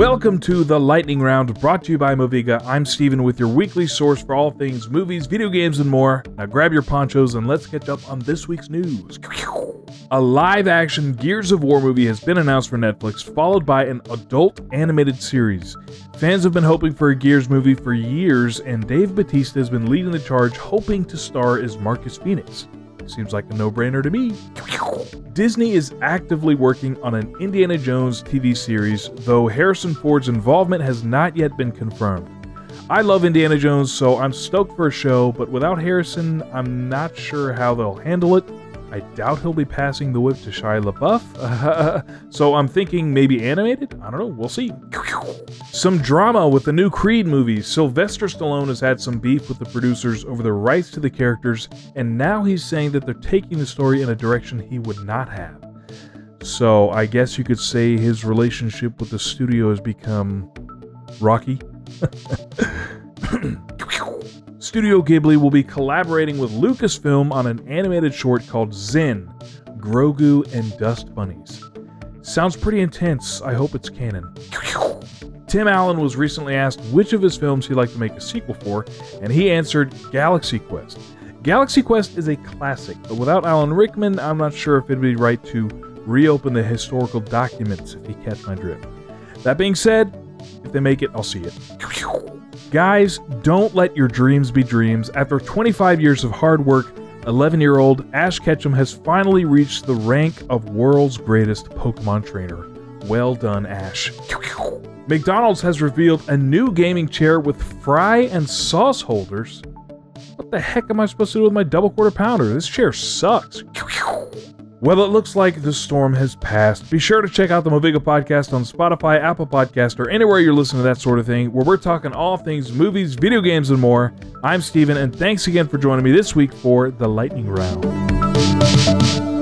Welcome to the Lightning Round, brought to you by Moviga. I'm Steven with your weekly source for all things movies, video games, and more. Now grab your ponchos and let's catch up on this week's news. A live action Gears of War movie has been announced for Netflix, followed by an adult animated series. Fans have been hoping for a Gears movie for years, and Dave Bautista has been leading the charge, hoping to star as Marcus Phoenix. Seems like a no brainer to me. Disney is actively working on an Indiana Jones TV series, though Harrison Ford's involvement has not yet been confirmed. I love Indiana Jones, so I'm stoked for a show, but without Harrison, I'm not sure how they'll handle it. I doubt he'll be passing the whip to Shia LaBeouf, so I'm thinking maybe animated? I don't know, we'll see. Some drama with the new Creed movie. Sylvester Stallone has had some beef with the producers over the rights to the characters, and now he's saying that they're taking the story in a direction he would not have. So I guess you could say his relationship with the studio has become rocky. Studio Ghibli will be collaborating with Lucasfilm on an animated short called Zen Grogu and Dust Bunnies. Sounds pretty intense. I hope it's canon. Tim Allen was recently asked which of his films he'd like to make a sequel for, and he answered Galaxy Quest. Galaxy Quest is a classic, but without Alan Rickman, I'm not sure if it'd be right to reopen the historical documents if you catch my drift. That being said, if they make it, I'll see it. Guys, don't let your dreams be dreams. After 25 years of hard work, 11 year old Ash Ketchum has finally reached the rank of world's greatest Pokemon trainer. Well done, Ash. McDonald's has revealed a new gaming chair with fry and sauce holders. What the heck am I supposed to do with my double quarter pounder? This chair sucks. Well, it looks like the storm has passed. Be sure to check out the Moviga podcast on Spotify, Apple Podcast, or anywhere you're listening to that sort of thing, where we're talking all things movies, video games, and more. I'm Steven, and thanks again for joining me this week for the Lightning Round.